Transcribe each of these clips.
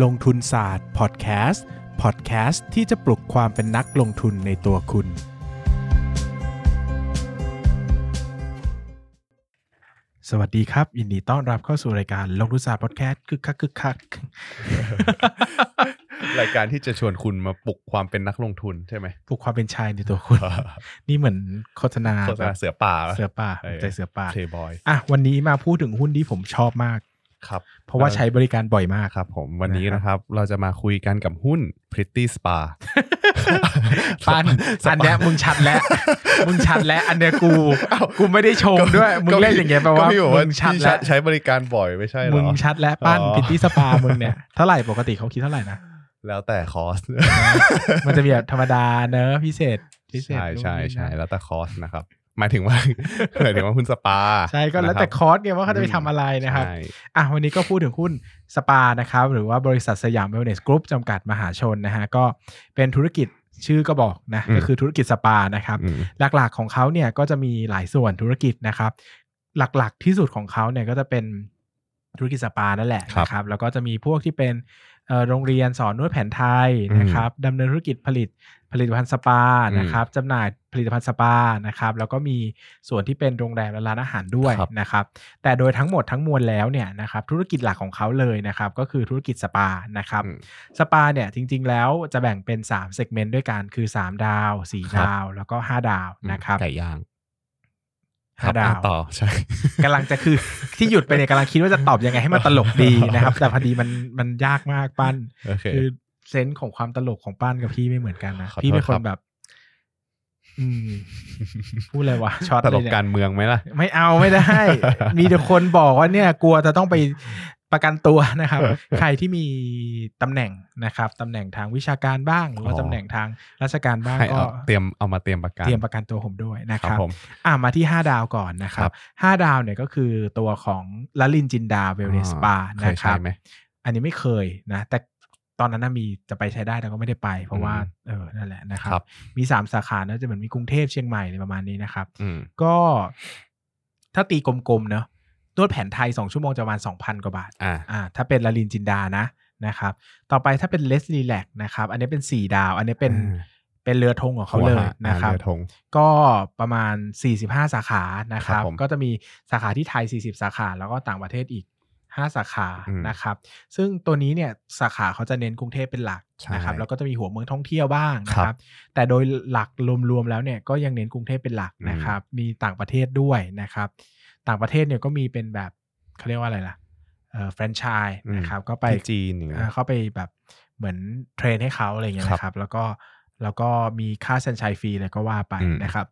ลงทุนศาสตร์พอดแคสต์พอดแคสต์ที่จะปลุกความเป็นนักลงทุนในตัวคุณ สวัสดีครับ ยินดีต้อนรับเข้าสู่รายการลงทุนศาสตร์พอดแคสต์คึกคักคึกคักรายการที่จะชวนคุณมาปลุกความเป็นนักลงทุนใช่ไหมปลุกความเป็นชายในตัวคุณ นี่เหมือนโฆษณาโฆษณาเสือป่าเสือป่าใจเสือป่าเพย์บอยอะวันนี้มาพูดถึงหุ้นที่ผมชอบมาก ครับเพราะว่าใช้บริการบ่อยมากครับ ผมวันนี้นะครับนะครับเราจะมาคุยกันกับหุ้น Pretty Spa ปันสปาอันเนี้ยมึงชัดแล้วมึงชัดแล้วอันเนี้ยกูอ้าวกูไม่ได้ชมด้วย มึงเล่นอย่างเงี้ยแปลว่าก็พี่บอกว่ามึงชัดพี่แล้วใช้บริการบ่อยไม่ใช่เหรอมึงชัดแล้วปั้นอ๋อพิตตี้สปามึงเนี่ยเท่าไหร่ปกติเขาคิดเท่าไหร่นะแล้วแต่คอส มันจะมีแบบธรรมดาเนอะพิเศษพิเศษใช่ใช่นู่นนี่ใช่นั่นแล้วแต่คอสนะครับ หมายถึงว่าหมายถึงว่าหุ้นสปา ใช่ก็แล้วแต่นะครับอร์สไงว่าเขาจะไปทำอะไรนะครับใช่อะวันนี้ก็พูดถึงหุ้นสปานะครับ หรือว่าบริษัทสยามเวลเนสกรุ๊ปจำกัดมหาชนนะฮะก็เป็นธุรกิจชื่อก็บอกนะก็คือธุรกิจสปานะครับอืมหลักๆของเขาเนี่ยก็จะมีหลายส่วนธุรกิจนะครับ หลักๆที่สุดของเขาเนี่ยก็จะเป็นธุรกิจสปานั่นแหละครับนะครับ แล้วก็จะมีพวกที่เป็นเอ่อ โรงเรียนสอนนวดแผนไทยนะครับดำเนินธุรกิจผลิตผลิตภัณฑ์สปาอืมนะครับจำหน่ายผลิตภัณฑ์สปานะครับแล้วก็มีส่วนที่เป็นโรงแรมและร้านอาหารด้วยครับนะครับแต่โดยทั้งหมดทั้งมวลแล้วเนี่ยนะครับธุรกิจหลักของเขาเลยนะครับก็คือธุรกิจสปานะครับอืมสปาเนี่ยจริง ๆ แล้วจะแบ่งเป็น3 segment ด้วยกันคือ 3 ดาว4ครับดาว แล้วก็ 5 ดาวนะครับไก่ย่าง ห้าดาวอะต่อใช่กำลังจะคือที่หยุดไปเนี่ยกำลังคิดว่าจะตอบยังไงให้มันตลกดีนะครับ แต่พอดีมันมันยากมากปั้นโอเคคือเซนส์ของความตลกของปั้นกับพี่ไม่เหมือนกันนะขอโทษพี่เป็นคครันบแบบอืมพูดอะไรวะช็อตตเลลยกเนี่ยการเมืองไหมล่ะ ไม่เอาไม่ได้ มีแต่คนบอกว่าเนี่ย กลัวจะต้องไป ประกันตัวนะครับ ใครที่มีตำแหน่งนะครับตำแหน่งทางวิชาการบ้างหรือว่าอ๋อตำแหน่งทางราชการบ้างให้ก็เอาเตรียมเอามาเตรียมประกันเตรียมประกันตัวผมด้วยนะคครัรับบผมอะมาที่ 5 ดาวก่อนนะครัครับบห้าดาวเนี่ยก็คือตัวของระรินจินดาเวลเนสสปานะครับเคยนะคใช้ไหมอันนี้ไม่เคยนะแต่ตอนนั้นนะมีจะไปใช้ได้แต่ก็ไม่ได้ไป เพราะว่าอืมเออนั่นแหละนะครับครับมีสามสาขานะจะเหมือนมีกรุงเทพเชียงใหม่อะไรประมาณนี้นะครับอืมก็ถ้าตีกลมๆเนอะ นวดแผนไทย 2 ชั่วโมงจะประมาณ 2,000 กว่าบาทอ่าอ่าถ้าเป็นระรินจินดานะนะครับต่อไปถ้าเป็น Let's Relax นะครับอันนี้เป็น 4 ดาว อันนี้เป็นอ่าเป็นเรือธงของเขาเลยหัวหนะครับอ่าเรือธงก็ประมาณ 45 สาขานะคครัรับบผมก็จะมีสาขาที่ไทย 40 สาขา แล้วก็ต่างประเทศอีก 5 สาขาอืมนะครับซึ่งตัวนี้เนี่ยสาขาเขาจะเน้นกรุงเทพเป็นหลักใช่นะครับแล้วก็จะมีหัวเมืองท่องเที่ยวบ้างนะคครัรับบแต่โดยหลักรวมๆแล้วเนี่ยก็ยังเน้นกรุงเทพเป็นหลักอืมนะครับมีต่างประเทศด้วยนะครับ ต่างประเทศเนี่ยก็มีเป็นแบบเขาเรียกว่าอะไรล่ะเอ่อแฟรนไชส์นะครับ ก็ไปที่จีนอย่างเงี้ยอ่าเข้าไปแบบเหมือนtrain ให้เขาอะไรอย่างเงี้ยครับนะครับ แล้วก็แล้วก็มีค่า franchise fee อะไรก็ว่าไปอืมนะครับ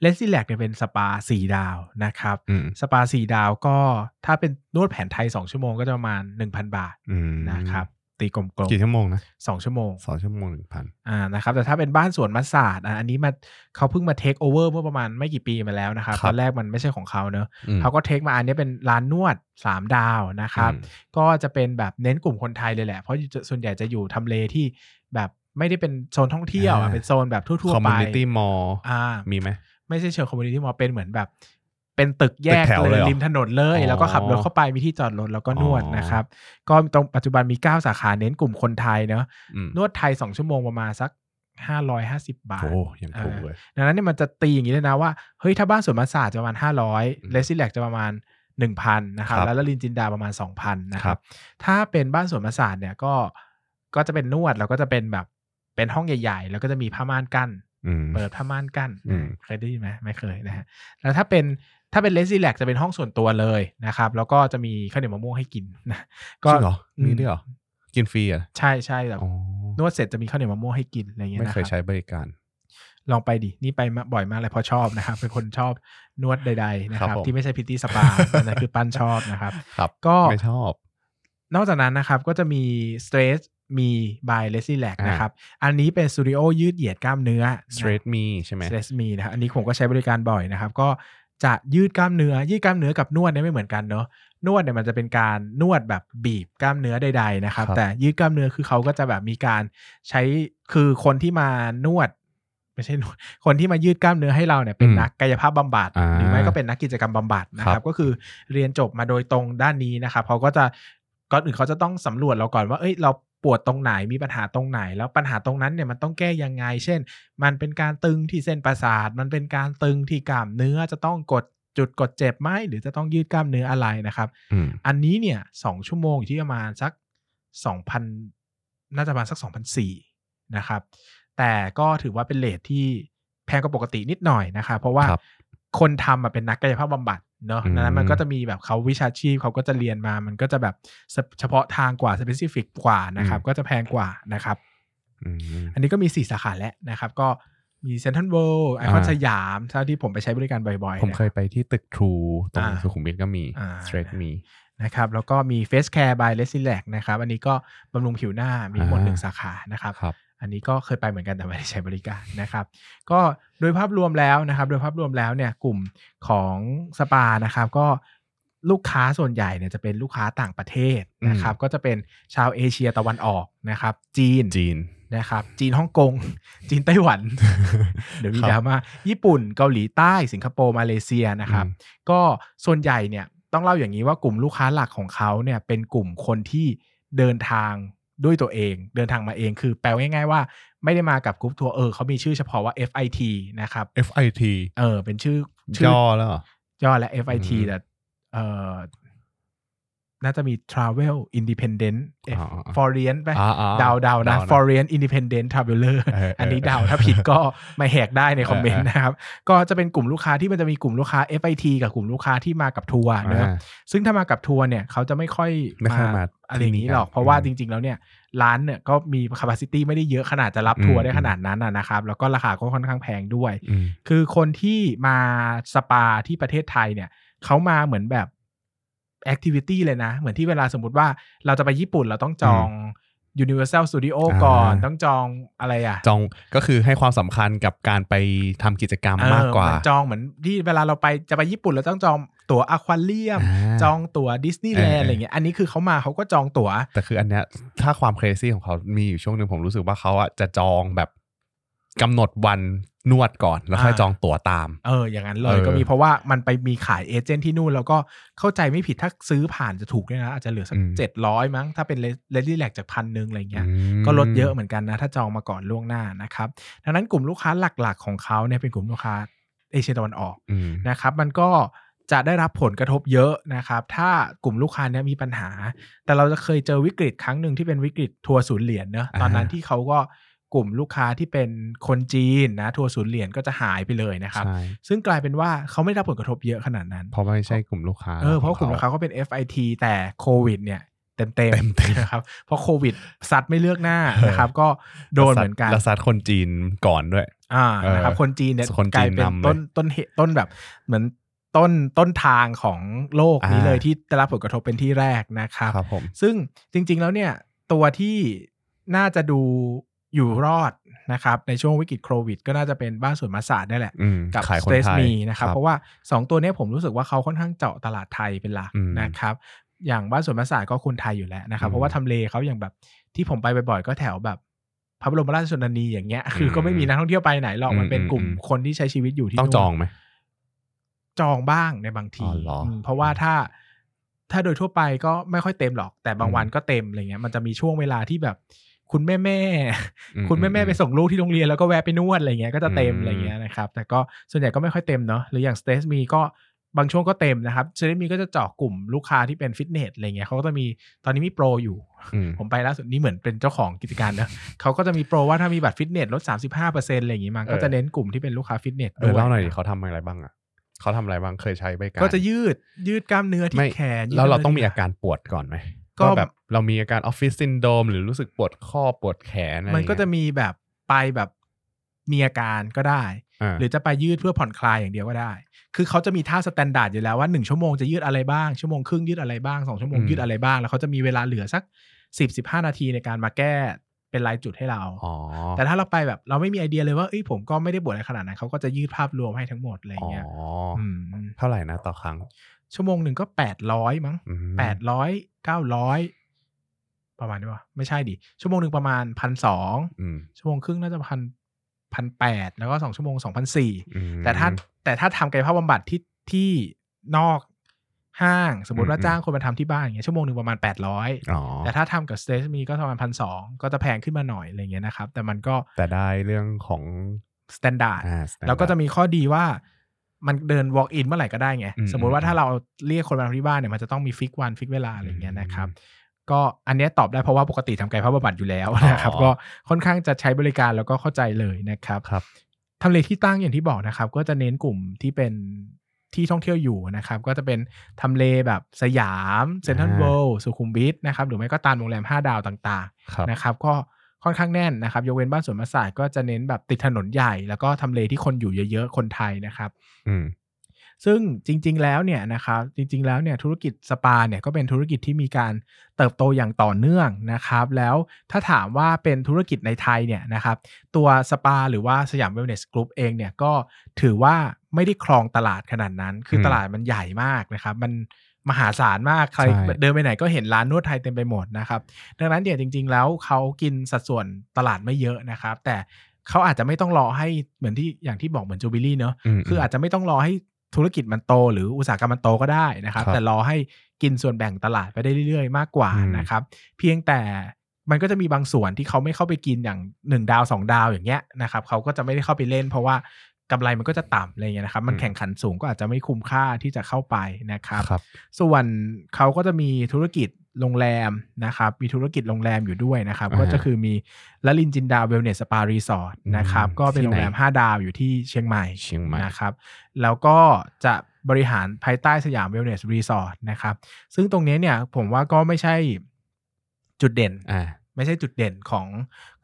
Let's Relax เนี่ยเป็นสปาสี่ดาวนะครับอืมสปาสี่ดาวก็ถ้าเป็นนวดแผนไทย2ชั่วโมงก็จะประมาณ1,000บาทอืมนะครับ ตีกลมกี่ชั่วโมงนะๆสองชั่วโมงสองชั่วโมงหนึ่งพันอ่านะครับแต่ถ้าเป็นบ้านสวนมาสสาจอะอันนี้มาเขาเพิ่งมา take over เมื่อประมาณไม่กี่ปีมาแล้วนะครับครับตอนแรกมันไม่ใช่ของเขาเนอะอืมเขาก็ take มาอันนี้เป็นร้านนวด 3 ดาวนะครับอืมก็จะเป็นแบบเน้นกลุ่มคนไทยเลยแหละ เพราะจะส่วนใหญ่จะอยู่ทำเลที่แบบไม่ได้เป็นโซนท่องเที่ยวอะอ่าเป็นโซนแบบทั่วคอมๆไปมูนิตี mall อ่ามีไหมไม่ใช่เชิง community mall เป็นเหมือนแบบ เป็นตึกแยกตึกแถวเลเลยยเหรอริมถนนเลยอ๋อแล้วก็ขับรถเข้าไปมีที่จอดรถแล้วก็นวดอ๋อนะครับ ก็ตรงปัจจุบันมี 9 สาขาเน้นกลุ่มคนไทยเนอะอืมนวดไทย 2 ชั่วโมงประมาณสัก 550 บาทโอ้ยังถูกเลยดังนั้นเนี่ยมันจะตีอย่างนี้เลยนะว่า เฮ้ยถ้าบ้านสวนมัสสาดจะประมาณอืม500เลสซิแลกจะประมาณ 1,000นะครับครับแล้วลลินจินดาประมาณ 2,000นะคครัรับบถ้าเป็นบ้านสวนมัสสาดเนี่ยก็ก็จะเป็นนวดแล้วก็จะเป็นแบบเป็นห้องใหญ่ ๆ แล้วก็จะมีผ้าม่านกั้นอืมเปิดผ้าม่านกั้นอืมเคยได้ยินไหมไม่เคยนะฮะแล้วถ้าเป็น ถ้าเป็นเลสซิแลกจะเป็นห้องส่วนตัวเลยนะครับ แล้วก็จะมีข้าวเหนียวมะม่วงให้กินนะจริงเหรอมีด้วยเหรอกินฟรีอะใช่ใช่แบบอ๋อนวดเสร็จจะมีข้าวเหนียวมะม่วงให้กินอะไรอย่างเงี้ยไม่นะเคยครับใช้บริการ ลองไปดิ นี่ไปมาบ่อยมากเลยเพราะชอบนะครับ เป็นคนชอบนวดใด ๆ นะคครัรับบผมที่ไม่ใช่พิตตี้สปาอันนั้นคือปั้นชอบนะครับครับก็ไม่ชอบ นอกจากนั้นนะครับก็จะมี Stress มี by l e s l y l a c อ่านนะครับ อันนี้เป็นสตูดิโอยืดเหยียดกล้ามเนื้อ straight me ใช่ไหม Stress me นะครับอันนี้ผมก็ใช้บริการบ่อยนะครับ ก็ จะยืดกล้ามเนื้อ ยืดกล้ามเนื้อกับนวดเนี่ยไม่เหมือนกันเนาะนวดเนี่ยมันจะเป็นการนวดแบบบีบกล้ามเนื้อใดๆนะครับครับแต่ยืดกล้ามเนื้อคือเขาก็จะแบบมีการใช้คือคนที่มานวดไม่ใช่นวดคนที่มายืดกล้ามเนื้อให้เราเนี่ยเป็นอืมนักกายภาพบำบัดอ่าหรือไม่ก็เป็นนักกิจกรรมบำบัดนะคครัรับบก็คือเรียนจบมาโดยตรงด้านนี้นะครับเขาก็จะก่อนอื่นเขาจะต้องสำรวจเราก่อนว่า เอ้ย เรา ปวดตรงไหนมีปัญหาตรงไหน แล้วปัญหาตรงนั้นเนี่ยมันต้องแก้ยังไง เช่น มันเป็นการตึงที่เส้นประสาท มันเป็นการตึงที่กล้ามเนื้อจะต้องกดจุดกดเจ็บไหมหรือจะต้องยืดกล้ามเนื้ออะไรนะครับอืมอันนี้เนี่ยสองชั่วโมงอยู่ที่ประมาณสักสองพันน่าจะประมาณสักสองพันสี่นะครับ แต่ก็ถือว่าเป็น rate ที่แพงกว่าปกตินิดหน่อยนะครับเพราะว่าครับคนทำอะเป็นนักกายภาพบำบัด เนาะอืมดังนั้นมันก็จะมีแบบเขาวิชาชีพเขาก็จะเรียนมา มันก็จะแบบเฉพาะทางกว่า specific กว่านะครับ ก็จะแพงกว่านะครับอืมอันนี้ก็มี 4 สาขาแล้วนะครับ ก็มีเซนทรัลเวิลด์ไอคอนอ่าสยามเท่าที่ผมไปใช้บริการบ่อยๆ ผมเคยนะครับไปที่ตึกทรูตรงอ่าสุขุมวิทก็มีอ่าสเตรทมีนะครับแล้วก็มี Face Care by l e s i l a c นะครับ อันนี้ก็บำรุงผิวหน้ามีหมดอ่าหนึ่งสาขานะครับครับ อันนี้ก็เคยไปเหมือนกันแต่ไม่ได้ใช้บริการนะครับ ก็โดยภาพรวมแล้วนะครับ โดยภาพรวมแล้วเนี่ยกลุ่มของสปานะครับ ก็ลูกค้าส่วนใหญ่เนี่ยจะเป็นลูกค้าต่างประเทศนะครับ ก็จะเป็นชาวเอเชียตะวันออกนะครับ จีนจีนนะครับ จีนฮ่องกง จีนไต้หวัน เดี๋ยวมีครับดราม่าญี่ปุ่นเกาหลีใต้สิงคโปร์มาเลเซียนะครับอืมก็ส่วนใหญ่เนี่ยต้องเล่าอย่างนี้ว่ากลุ่มลูกค้าหลักของเขาเนี่ยเป็นกลุ่มคนที่เดินทาง ด้วยตัวเอง เดินทางมาเองคือแปลง่ายๆว่าไม่ได้มากับกรุ๊ปทัวร์เออเขามีชื่อเฉพาะว่า FIT นะครับ FIT เออเป็นชื่อย่อชื่อย่อแล้วเหรอและ FIT อืมแต่เออ น่าจะมี Travel Independent อ๋ออ๋อ Foreign ไปอ่าอ่าเดาเดาๆนะเดานะ Foreign Independent Traveler เออเอออันนี้เดาถ้าผิดก็มาแหกได้ในคอมเมนต์เออเออนะครับ ก็จะเป็นกลุ่มลูกค้าที่มันจะมีกลุ่มลูกค้า FIT กับกลุ่มลูกค้าที่มากับทัวร์เนอะอ่าซึ่งถ้ามากับทัวร์เนี่ยเขาจะไม่ค่อยไม่ค่อยมาอะไรอย่างนี้ที่นี่หรอกกันเพราะว่าอืมจริง ๆ แล้วเนี่ยร้านเนี่ยก็มี capacity ไม่ได้เยอะขนาดจะรับอืมทัวร์ได้ขนาดนั้นนะนะครับ แล้วก็ราคาก็ค่อนข้างแพงด้วยอืมคือคนที่มาสปาที่ประเทศไทยเนี่ยเขามาเหมือนแบบ activity เลยนะ เหมือนที่เวลาสมมติว่าเราจะไปญี่ปุ่นเราต้องจอง Universal Studio ก่อนอ่าต้องจองอะไรอะ จองก็คือให้ความสำคัญกับการไปทำกิจกรรมเออมากกว่าเหมือนจองเหมือนที่เวลาเราไปจะไปญี่ปุ่นเราต้องจองตั๋วอควาเรียมอ่าจองตั๋วดิสนีย์แลนเออด์อะไรเงี้ยอันนี้คือเขามาเขาก็จองตั๋ว แต่คืออันเนี้ยถ้าความเครซี่ของเขามีอยู่ช่วงหนึ่งผมรู้สึกว่าเขาอะจะจองแบบกำหนดวัน นวดก่อนแล้วค่อยอ่าจองตั๋วตาม เออ อย่างนั้นเลยเออก็มีเพราะว่ามันไปมีขายเอเจนต์ที่นู่น แล้วก็เข้าใจไม่ผิดถ้าซื้อผ่านจะถูกด้วยนะ อาจจะเหลือสักเจ็ดร้อยมั้ง ถ้าเป็นLet's Relax จากพันหนึ่งอะไรเงี้ยอืมก็ลดเยอะเหมือนกันนะ ถ้าจองมาก่อนล่วงหน้านะครับดังนั้นกลุ่มลูกค้าหลักๆ ของเขาเนี่ยเป็นกลุ่มลูกค้าเอเชียตะวันออกอืมนะครับ มันก็จะได้รับผลกระทบเยอะนะครับ ถ้ากลุ่มลูกค้าเนี้ยมีปัญหา แต่เราจะเคยเจอวิกฤตครั้งหนึ่งที่เป็นวิกฤตทัวร์ศูนย์เหรียญเนอะตอนนั้นที่เขาก็ กลุ่มลูกค้าที่เป็นคนจีนนะทัวร์ศูนย์เหรียญก็จะหายไปเลยนะครับ ใช่ ซึ่งกลายเป็นว่าเขาไม่ได้รับผลกระทบเยอะขนาดนั้น เพราะไม่ใช่กลุ่มลูกค้าเออเพราะขกลุ่มขลูกค้าเขาเป็น FIT แต่โควิดเนี่ยเต็มเต็มเต็มๆ นะครับเพราะโควิดซัดไม่เลือกหน้านะครับ ก็โดนเหมือนกัน แล้วซัดคนจีนก่อนด้วย อ่าเออนะครับคนจีนเนี่ยคนจีนกลายเป็นนำเลยต้นต้นเหตุต้นแบบเหมือนต้นต้นทางของโลกนี้อ่า เลยที่ได้รับผลกระทบเป็นที่แรกนะครับ ครับผม ซึ่งจริงๆแล้วเนี่ยตัวที่น่าจะดู อยู่รอดนะครับในช่วงวิกฤตโควิด ก็น่าจะเป็นบ้านสวนมาสาดได้แหละอืมกับขายคน Stress ไทย Me นะครับเพราะว่า 2 ตัวเนี้ยผมรู้สึกว่าเขาค่อนข้างเจาะตลาดไทยเป็นหลักอืมนะครับอย่างบ้านสวนมาสาดก็คนไทยอยู่แล้วนะครับอืมเพราะว่าทำเลเขาอย่างแบบที่ผมไปบ่อยๆก็แถวแบบพระบรมราชชนนีอย่างเงี้ย คือก็ไม่มีนักท่องเที่ยวไปไหนหรอกอืมมันเป็นกลุ่มอืมคนที่ใช้ชีวิตอยู่ที่ต้องนู่นจองไหมจองบ้างในบางทีอ๋อเหรออืมเพราะว่าถ้าถ้าโดยทั่วไปก็ไม่ค่อยเต็มหรอก แต่บางอืมวันก็เต็มอะไรเงี้ยมันจะมีช่วงเวลาที่แบบ คุณแม่แม่ๆอืมคุณแม่แม่อืมไปส่งลูกที่โรงเรียนแล้วก็แวะไปนวดอะไรเงี้ยก็จะเต็มอืมอะไรเงี้ยนะครับแต่ก็ส่วนใหญ่ก็ไม่ค่อยเต็มเนาะหรืออย่าง Stretch me ก็บางช่วงก็เต็มนะครับ Stretch me ก็จะเจาะกลุ่มลูกค้าที่เป็นฟิตเนสอะไรเงี้ยเขาก็จะมีตอนนี้มีโปรอยู่อืมผมไปล่าสุดนี่เหมือนเป็นเจ้าของกิจการนะเขาก็จะมีโปรว่าถ้ามีบัตรฟิตเนสลด 35%อะไรอย่างงี้มันก็เออจะเน้นกลุ่มที่เป็นลูกค้าฟิตเนสเออเล่าหน่อยดิะเขาทำอะไรบ้างอะเขาทำอะไรบ้างเคยใช้บริการก็จะยืดยืดกล้ามเนื้อที่ไม่แขนยืดแล้วเราต้องมีอาการปวดก่อนไหม ก็ก็แบบเรามีอาการออฟฟิศซินโดรมหรือรู้สึกปวดข้อปวดแขนอะไรมันก็จะอย่างเงี้ยมีแบบไปแบบมีอาการก็ได้อ่าหรือจะไปยืดเพื่อผ่อนคลายอย่างเดียวก็ได้ คือเขาจะมีท่า standard อยู่แล้วว่าหนึ่งชั่วโมงจะยืดอะไรบ้างชั่วโมงครึ่งยืดอะไรบ้างสองชั่วโมงอืมยืดอะไรบ้าง แล้วเขาจะมีเวลาเหลือสักสิบสิบห้านาทีในการมาแก้เป็นรายจุดให้เราอ๋อแต่ถ้าเราไปแบบเราไม่มีไอเดียเลยว่าเอ้ยผมก็ไม่ได้ปวดอะไรขนาดนั้นเขาก็จะยืดภาพรวมให้ทั้งหมดอะไรอย่างเงี้ยอ๋ออืมเท่าไหร่นะต่อครั้ง ชั่วโมงหนึ่งก็แปดร้อยมั้งอืมแปดร้อย เก้าร้อยประมาณนี้วะไม่ใช่ดิ ชั่วโมงหนึ่งประมาณพันสองอืมชั่วโมงครึ่งน่าจะพันพันแปดแล้วก็สองชั่วโมงสองพันสี่อืมแต่ถ้าแต่ถ้าทำกายภาพบำบัดที่ที่นอกห้าง สมมติว่าอืมจ้างคนมาทำที่บ้านอย่างเงี้ยชั่วโมงหนึ่งประมาณ800อ๋อแต่ถ้าทำกับ Stretch me ก็ประมาณพันสก็จะแพงขึ้นมาหน่อยอะไรเงี้ยนะครับ แต่มันก็แต่ได้เรื่องของ standard อ่าแล้วก็จะมีข้อดีว่า มันเดิน walk in เมื่อไหร่ก็ได้ไงอืมสมมุติว่าอืมถ้าเราเรียกคนมาทำที่บ้านเนี่ยมันจะต้องมี fix วัน fix เวลาอะไรเงี้ยนะครับก็อันเนี้ยตอบได้เพราะว่าปกติทำกายภาพบำบัดอยู่แล้วนะครับอ๋อก็ค่อนข้างจะใช้บริการแล้วก็เข้าใจเลยนะครับครับทำเลที่ตั้งอย่างที่บอกนะครับ ก็จะเน้นกลุ่มที่เป็นที่ท่องเที่ยวอยู่นะครับ ก็จะเป็นทำเลแบบสยามเซ็นทรัลอ่าเวิลด์สุขุมวิทนะครับหรือไม่ก็ตามโรงแรม 5 ดาวต่างครับๆนะครับ ก็ ค่อนข้างแน่นนะครับยกเว้นบ้านสวน Massage ก็จะเน้นแบบติดถนนใหญ่ แล้วก็ทำเลที่คนอยู่เยอะๆคนไทยนะครับอืมซึ่งจริง ๆ แล้วเนี่ยนะครับจริง ๆ แล้วเนี่ยธุรกิจสปาเนี่ยก็เป็นธุรกิจที่มีการเติบโตอย่างต่อเนื่องนะครับ แล้วถ้าถามว่าเป็นธุรกิจในไทยเนี่ยนะครับ ตัวสปาหรือว่า Siam Wellness Group เองเนี่ยก็ถือว่าไม่ได้ครองตลาดขนาดนั้น คืออืมตลาดมันใหญ่มากนะครับ มัน มหาศาลมาก ใครใช่เดินไปไหนก็เห็นร้านนวดไทยเต็มไปหมดนะครับ ดังนั้นเนี่ยจริง ๆ แล้วเขากินสัดส่วนตลาดไม่เยอะนะครับ แต่เขาอาจจะไม่ต้องรอให้เหมือนที่อย่างที่บอกเหมือนจูบิลี่เนอะมคืออาจจะไม่ต้องรอให้ธุรกิจมันโต หรืออุตสาหกรรมมันโตก็ได้นะครับครับแต่รอให้กินส่วนแบ่งตลาดไปได้เรื่อยๆ มากกว่าอืมนะครับ เพียงแต่มันก็จะมีบางส่วนที่เขาไม่เข้าไปกินอย่างหนึ่งดาวสองดาวอย่างเงี้ยนะครับเขาก็จะไม่ได้เข้าไปเล่น เพราะว่า กำไรมันก็จะต่ำอะไรเงี้ยนะครับ มันแข่งขันสูงก็อาจจะไม่คุ้มค่าที่จะเข้าไปนะครับ ครับ ส่วนเขาก็จะมีธุรกิจโรงแรมนะครับ มีธุรกิจโรงแรมอยู่ด้วยนะครับ อ่าก็จะคือมีระรินจินดา Wellness Spa Resort นะครับ อืมก็เป็นที่โรงแรมไหน 5 ดาวอยู่ที่เชียงใหม่ เชียงใหม่ นะครับแล้วก็จะบริหารภายใต้ Siam Wellness Resort นะครับ ซึ่งตรงนี้เนี่ยผมว่าก็ไม่ใช่จุดเด่นอ่า ไม่ใช่จุดเด่นของ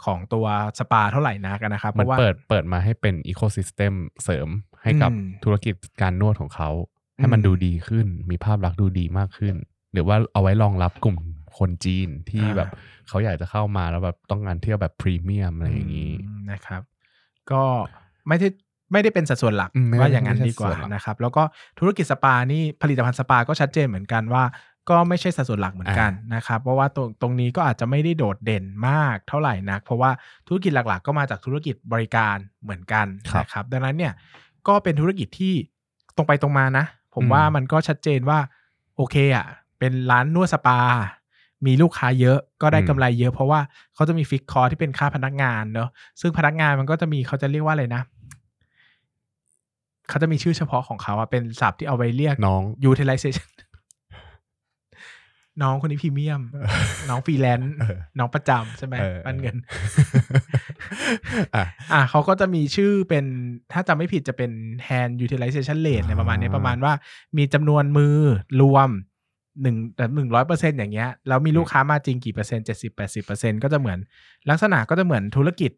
ของตัวสปาเท่าไหร่นักนะครับเพมันราะว่ามันเปิดเปิดมาให้เป็นอีโค y ิสเต็มเสริมให้กับอืมธุรกิจการนวดของเขา ให้มันอืมดูดีขึ้น มีภาพลักษณ์ดูดีมากขึ้น หรือว่าเอาไว้รองรับกลุ่มคนจีนที่อ่าแบบเขาอยากจะเข้ามาแล้วแบบต้องการเที่ยวแบบพรีเมียมอะไรอย่างนี้มนะครับ ก็ไม่ได้ไม่ได้เป็นสัดส่วนหลักอืมไม่ได้ว่าอย่างนั้นไม่ใช่ดีกว่าสัดส่วนหลักนะครับ แล้วก็ธุรกิจสปานี่ผลิตภัณฑ์สปาก็ชัดเจนเหมือนกันว่า ก็ไม่ใช่สัดส่วนหลักเหมือนกันนะครับ เพราะว่าตรงตรงนี้ก็อาจจะไม่ได้โดดเด่นมากเท่าไหร่นัก เพราะว่าธุรกิจหลักๆ ก็มาจากธุรกิจบริการเหมือนกันนะครับ ดังนั้นเนี่ยก็เป็นธุรกิจที่ตรงไปตรงมานะ ผมว่ามันก็ชัดเจนว่าโอเคอะเป็นร้านนวดสปา มีลูกค้าเยอะก็ได้กำไรเยอะ เพราะว่าเขาจะมี fix cost ที่เป็นค่าพนักงานเนอะซึ่งพนักงานมันก็จะมีเขาจะเรียกว่าอะไรนะเขาจะมีชื่อเฉพาะของเขาอะเป็นศัพท์ที่เอาไว้เรียกน้อง utilization น้องคนนี้พรีเมียม น้องฟรีแลนซ์เออน้องประจำใช่ไหมเออปันเงินอะอะเขาก็จะมีชื่อเป็นถ้าจำไม่ผิดจะเป็น hand utilization rate อะไรประมาณนี้อ่าประมาณว่ามีจำนวนมือรวมหนึ่งแต่หนึ่งร้อยเปอร์เซ็นอย่างเงี้ยแล้วมีลูกค้ามาจริงกี่เปอร์เซ็นต์เจ็ดสิบแปดสิบเปอร์เซ็นก็จะเหมือน ลักษณะก็จะเหมือนธุรกิจ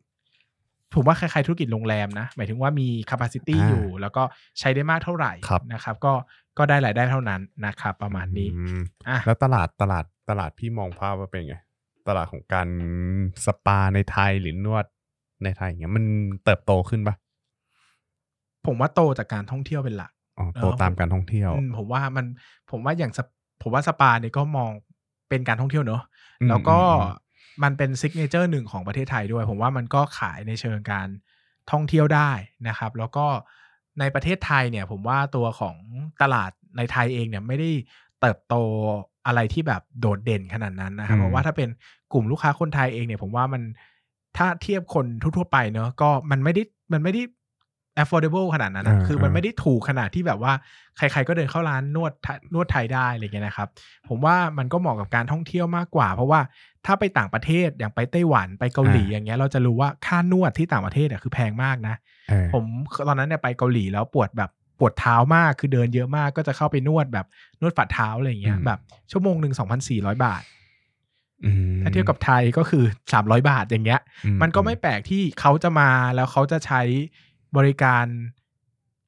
ผมว่าคล้ายๆธุรกิจโรงแรมนะ หมายถึงว่ามี capacity อ่าอยู่ แล้วก็ใช้ได้มากเท่าไหร่ครับนะครับ ก็ ก็ได้รายได้เท่านั้นนะครับประมาณนี้อืมอะแล้วตลาดตลาดตลาดพี่มองภาพว่าเป็นไง ตลาดของการสปาในไทยหรือนวดในไทยอย่างเงี้ยมันเติบโตขึ้นปะผมว่าโตจากการท่องเที่ยวเป็นหลักอ๋อโตเออตามการท่องเที่ยวอืมผมว่ามันผมว่าอย่างสปผมว่าสปาเนี่ยก็มองเป็นการท่องเที่ยวเนอะอืมแล้วก็อืมมันเป็นซิกเนเจอร์หนึ่งของประเทศไทยด้วย ผมว่ามันก็ขายในเชิงการท่องเที่ยวได้นะครับ แล้วก็ ในประเทศไทยเนี่ยผมว่าตัวของตลาดในไทยเองเนี่ยไม่ได้เติบโตอะไรที่แบบโดดเด่นขนาดนั้นนะครับอืมเพราะว่าถ้าเป็นกลุ่มลูกค้าคนไทยเองเนี่ยผมว่ามันถ้าเทียบคนทั่วๆไปเนอะก็มันไม่ได้มันไม่ได้ affordable ขนาดนั้นนะอ่าคือมันอ่าไม่ได้ถูกขนาดที่แบบว่าใครๆก็เดินเข้าร้านนวดไทยนวดไทยได้อะไรอย่างเงี้ยนะครับ ผมว่ามันก็เหมาะกับการท่องเที่ยวมากกว่า เพราะว่าถ้าไปต่างประเทศอย่างไปไต้หวันไปเกาหลีอย่างเงี้ยเราจะรู้ว่าค่านวดที่ต่างประเทศอะคือแพงมากนะเออผมตอนนั้นเนี่ยไปเกาหลีแล้วปวดแบบปวดเท้ามากคือเดินเยอะมากก็จะเข้าไปนวดแบบนวดฝ่าเท้าอะไรอย่างเงี้ยแบบชั่วโมงหนึ่งสองพันสี่ร้อยบาทอืมถ้าเทียบกับไทยก็คือสามร้อยบาทอย่างเงี้ยอืมันก็ไม่แปลกที่เขาจะมาแล้วเขาจะใช้ บริการ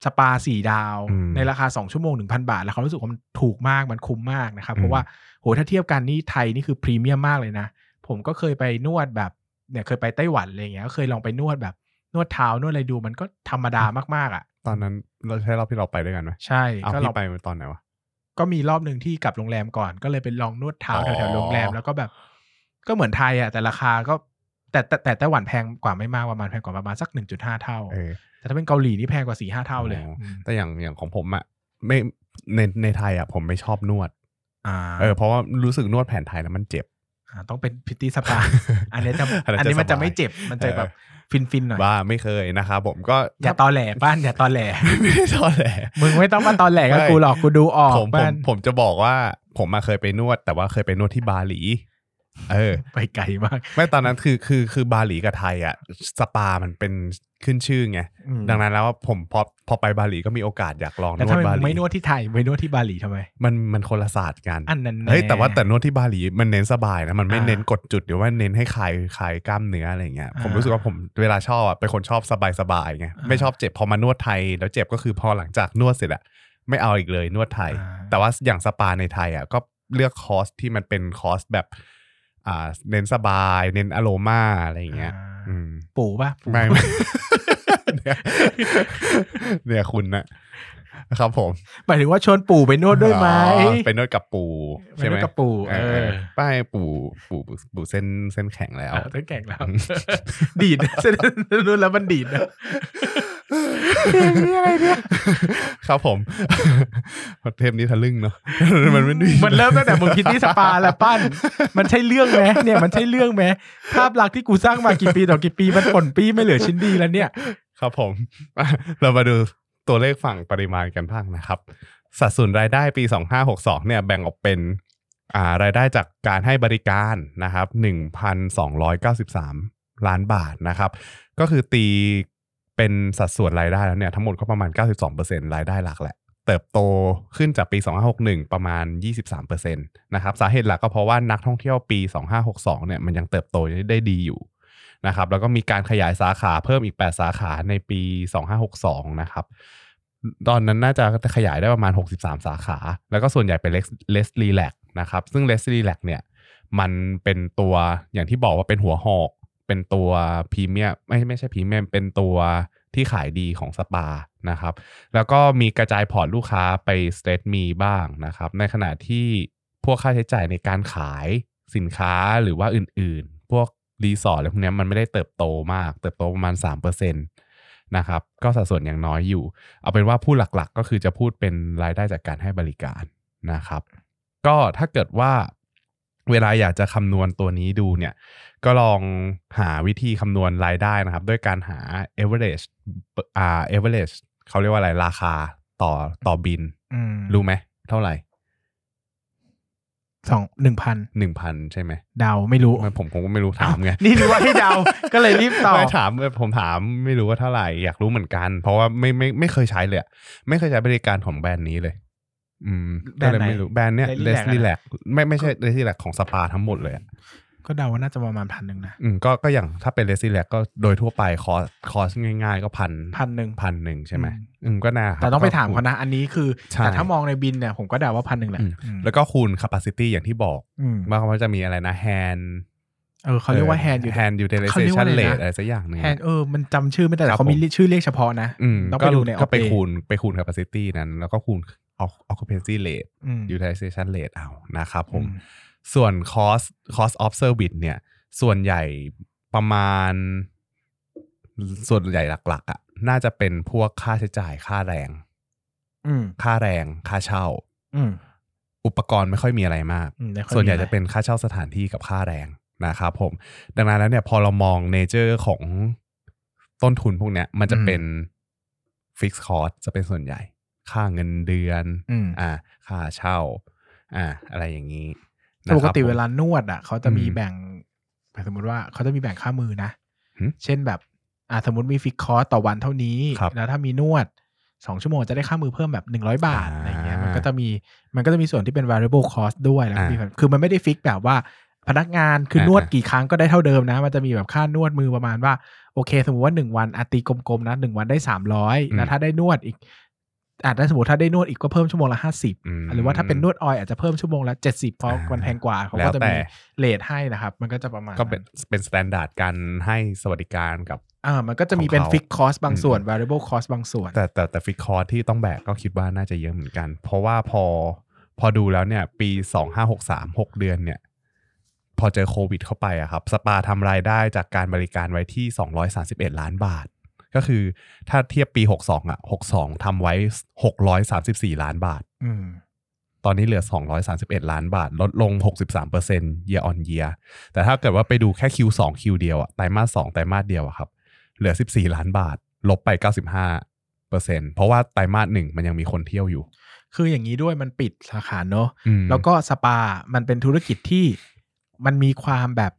สปาสี่ดาวอืมในราคาสองชั่วโมงหนึ่งพันบาท แล้วเขารู้สึกว่ามันถูกมากมันคุ้มมากนะครับอืมเพราะว่าโหถ้าเทียบกันนี่ไทยนี่คือพรีเมียมมากเลยนะ ผมก็เคยไปนวดแบบเนี่ยเคยไปไต้หวันอะไรอย่างเงี้ยก็เคยลองไปนวดแบบนวดเท้านวดอะไรดูมันก็ธรรมดามากๆอะ ตอนนั้นเราใช้รอบที่เราไปด้วยกันไหมใช่เอาก็ลพี่องไปตอนไหนวะก็มีรอบหนึ่งที่กลับโรงแรมก่อนก็เลยไปลองนวดเท้าอ๋อแถวๆโรงแรมแล้วก็แบบ ก็เหมือนไทยอะแต่ราคาก็แต่แต่แต่ไต้หวันแพงกว่าไม่มากประมาณแพงกว่าประมาณสักหนึ่งจุดห้าเท่าเออ แต่ถ้าเป็นเกาหลีนี่แพงกว่าสี่ห้าเท่าเลย อ๋ออืมแต่อย่างอย่างของผมอะไม่ในในไทยอะผมไม่ชอบนวด อ่าเออเพราะว่ารู้สึกนวดแผนไทยแล้วมันเจ็บ อ่าต้องเป็นพิตตี้สปา อันนี้จะอันนั้นจะอันนี้มันสจะบายไม่เจ็บมันจะเออแบบฟินฟินๆหน่อย ว่าไม่เคยนะครับผมก็อย่าตอแหลป้านอย่าตอแหล ไม่ได้ตอแหล มึงไม่ต้องมาตอแหลกับไม่ กูหรอกกูดูออกผมผมป้านผมจะบอกว่าผมมาเคยไปนวด แต่ว่าเคยไปนวดที่บาหลี เออ ไปไกลมาก ไม่ตอนนั้นคือคือคือบาหลีกับไทยอะสปามันเป็นขึ้นชื่อไง อืม ดังนั้นแล้วผมพอพอไปบาหลีก็มีโอกาสอยากลองนแล้ววทำดไมบามึหงลีไม่นวดที่ไทยไปนวดที่บาหลีทำไม มันมันคนละศาสตร์กัน อันนั้นเฮ้ยแต่ว่าแต่นวดที่บาหลีมันเน้นสบายนะ มันไม่อ่าเน้นกดจุดหรือว่าเน้นให้คลายคลายกล้ามเนื้ออะไรเงี้ยอ่าผมรู้สึกว่าผมเวลาชอบอะเป็นคนชอบสบายสบายๆไงอ่าไม่ชอบเจ็บพอมานวดไทย แล้วเจ็บก็คือพอหลังจากนวดเสร็จอะไม่เอาอีกเลยนวดไทย อ่า แต่ว่าอย่างสปาในไทยอะก็เลือกคอร์สที่มันเป็นคอร์สแบบ อ่า เน้นสบาย เน้นอโรมาอะไรอย่างเงี้ยอ่าอืมปู่ป่ะปู่ไม่ไม่เนี่ยเนี่ยคุณนะครับผมหมายถึงว่าชวนปู่ไปนวดด้วยไหมอ๋อไปนวดกับปู่ไปใช่นไหวมดกับปู่เอเอออป้ายปู่ปู่ปู่เส้นเส้นแข็งแล้วเออต้องแข่งแล้ว ดีดนะเส้นนู้นแล้วมันดีดนะ เทปนี้อะไรเนี่ย ครับผมเทปนี้ทะลึ่งเนาะมันไม่ดีมันเริ่มตั้งแต่มึงคิดที่สปาแล้วปั้น มันใช่เรื่องไหมเนี่ยมันใช่เรื่องไหมภาพลักษณ์ที่กูสร้างมากี่ปีต่อกี่ปีมันป่นปี้ไม่เหลือชิ้นดีแล้วเนี่ย ครับผม เรามาดูตัวเลขฝั่งปริมาณกันบ้างนะครับ สัดส่วนรายได้ปี 2562 เนี่ยแบ่งออกเป็นรายได้จากการให้บริการนะครับ 1,293 ล้านบาทนะครับ ก็คือตี เป็นสัดส่วนรายได้แล้วเนี่ยทั้งหมดก็ประมาณ 92%รายได้หลักแหละ เติบโตขึ้นจากปี 2561 ประมาณ 23%นะครับสาเหตุหลักก็เพราะว่านักท่องเที่ยวปี 2562 เนี่ยมันยังเติบโตได้ดีอยู่นะครับแล้วก็มีการขยายสาขาเพิ่มอีก 8 สาขาในปี 2562 นะครับตอนนั้นน่าจะขยายได้ประมาณ 63 สาขา แล้วก็ส่วนใหญ่เป็น Let's Relax นะครับซึ่ง Let's Relax เนี่ยมันเป็นตัวอย่างที่บอกว่าเป็นหัวหอก เป็นตัวพรีเมียมไม่ไม่ใช่พรีเมียมเป็นตัว ที่ขายดีของสปานะครับ แล้วก็มีกระจายพอร์ตลูกค้าไป Stretch me บ้างนะครับ ในขณะที่พวกค่าใช้จ่ายในการขายสินค้าหรือว่าอื่นๆ พวกรีสอร์ทอะไรพวกนี้มันไม่ได้เติบโตมาก เติบโตประมาณ 3%นะครับ ก็สัดส่วนอย่างน้อยอยู่ เอาเป็นว่าพูดหลักๆ ก็คือจะพูดเป็นรายได้จากการให้บริการนะครับ ก็ถ้าเกิดว่า เวลาอยากจะคำนวณตัวนี้ดูเนี่ย ก็ลองหาวิธีคำนวณรายได้นะครับ ด้วยการหา average อ่า average เขาเรียกว่าอะไรราคาต่อต่อบินอืมรู้ไหม เท่าไหร่สองหนึ่งพันหนึ่งพันใช่ไหมเดาไม่รู้ไม่ผมผมก็ไม่รู้ถามไงนี่รู้ว่าให้เดาก็เลยรีบตอบไม่ถามผมถามไม่รู้ว่าเท่าไหร่อยากรู้เหมือนกัน เพราะว่าไม่ไม่ไม่เคยใช้เลยอะไม่เคยใช้บริการของแบรนด์นี้เลย อืมแบรก็นด์เลยไหนไม่รู้แบรนด์เนี้ย Leslie Leslie Lac Lac ไม่ไม่ใช่ Leslie Lac ของสปาทั้งหมดเลยอะก็เดาว่าน่าจะประมาณพันหนึ่งนะอืมก็ก็อย่างถ้าเป็น Leslie Lac ก็โดยทั่วไปคอสคอสง่ายๆ ก็พันพันหนึ่ง พันหนึ่งใช่ไหมอืม อืมก็น่าครับแต่ต้องไปก็ ถามเขานะ อันนี้คือ ใช่แต่ถ้ามองในบินเนี่ย ผมก็เดาว่าพันหนึ่งแหละอืม อืมแล้วก็คูณ capacity อย่างที่บอกอืมว่าเขาจะมีอะไรนะ hand เออเขาเรียกว่า hand อยู่ hand เขาเรียกว่า utilization อะไรนะ rate อะไรสักอย่างหนึ่งแฮนเออมันจำชื่อไม่ได้คแต่รับเขามีผมชื่อเรียกเฉพาะนะอืมต้องก็ไปดูในก็ไป Opay คูณไปคูณ capacity นั้น แล้วก็คูณ occupancy rate อืม utilization rate เอานะครับผมอืมส่วน cost cost of service เนี่ย ส่วนใหญ่ประมาณ ส่วนใหญ่หลัก ๆ อะ น่าจะเป็นพวกค่าใช้จ่ายค่าแรงอืมค่าแรงค่าเช่าอืมอุปกรณ์ไม่ค่อยมีอะไรมากอืมไม่ค่อยส่วนใหญ่มีอะไรจะเป็นค่าเช่าสถานที่กับค่าแรง นะครับผม ดังนั้นแล้วเนี่ยพอเรามอง nature ของต้นทุนพวกเนี้ย มันจะเป็น fix cost จะเป็นส่วนใหญ่ ค่าเงินเดือนอืมอ่า ค่าเช่า อ่า อะไรอย่างนี้แต่ปกตินะครับผมเวลานวดอะเขาจะมีอืมแบ่งสมมติว่าเขาจะมีแบ่งค่ามือนะหึเช่นแบบ อ่าสมมติมี fix cost ต่อวันเท่านี้ครับแล้วถ้ามีนวดสองชั่วโมงจะได้ค่ามือเพิ่มแบบหนึ่งร้อยบาทอ่าอะไรเงี้ยมันก็จะมีมันก็จะมีส่วนที่เป็น variable cost ด้วยแล้วก็มีอ่าคือมันไม่ได้ fix แบบว่า พนักงานคืออานวดอ่ากี่ครั้งก็ได้เท่าเดิมนะ มันจะมีแบบค่านวดมือประมาณว่า โอเค สมมติว่าหนึ่งวันอาตีกลมๆนะหนึ่งวันได้สามร้อยอืมแล้วถ้าได้นวดอีกอาจจะสมมติถ้าได้นวดอีกก็เพิ่มชั่วโมงละห้าสิบอืมหรือว่าถ้าเป็นนวด oil อาจจะเพิ่มชั่วโมงละเจ็ดสิบเพราะอ่ามัมันแพงกว่าแล้วแต่เขาก็จะแต่มี rate ให้นะครับ มันก็จะประมาณก็เป็นเป็น standard การให้สวัสดิการกับอ่ามันก็จะมีของเขาเป็น fix cost บางส่วนอืม variable cost บางส่วน แต่แต่แต่ fix costที่ต้องแบกก็คิดว่าน่าจะเยอะเหมือนกัน เพราะว่าพอพอดูแล้วเนี่ย ปีสองห้าหกสามหกเดือนเนี่ย พอเจอโควิดเข้าไปอะครับ สปาทำรายได้จากการบริการไว้ที่ 231 ล้านบาท ก็คือถ้าเทียบปี 62อะ62ทำไว้ 634 ล้านบาทอืมตอนนี้เหลือ 231 ล้านบาท ลดลง 63% year on year แต่ถ้าเกิดว่าไปดูแค่ Q2 Q เดียวอะไตรมาส2ไตรมาสเดียวอะครับ เหลือ 14 ล้านบาท ลบไป 95%เพราะว่าไตรมาสหนึ่งมันยังมีคนเที่ยวอยู่ คืออย่างนี้ด้วยมันปิดสาขาเนอะอืมแล้วก็สปา มันเป็นธุรกิจที่ มันมีความแบบ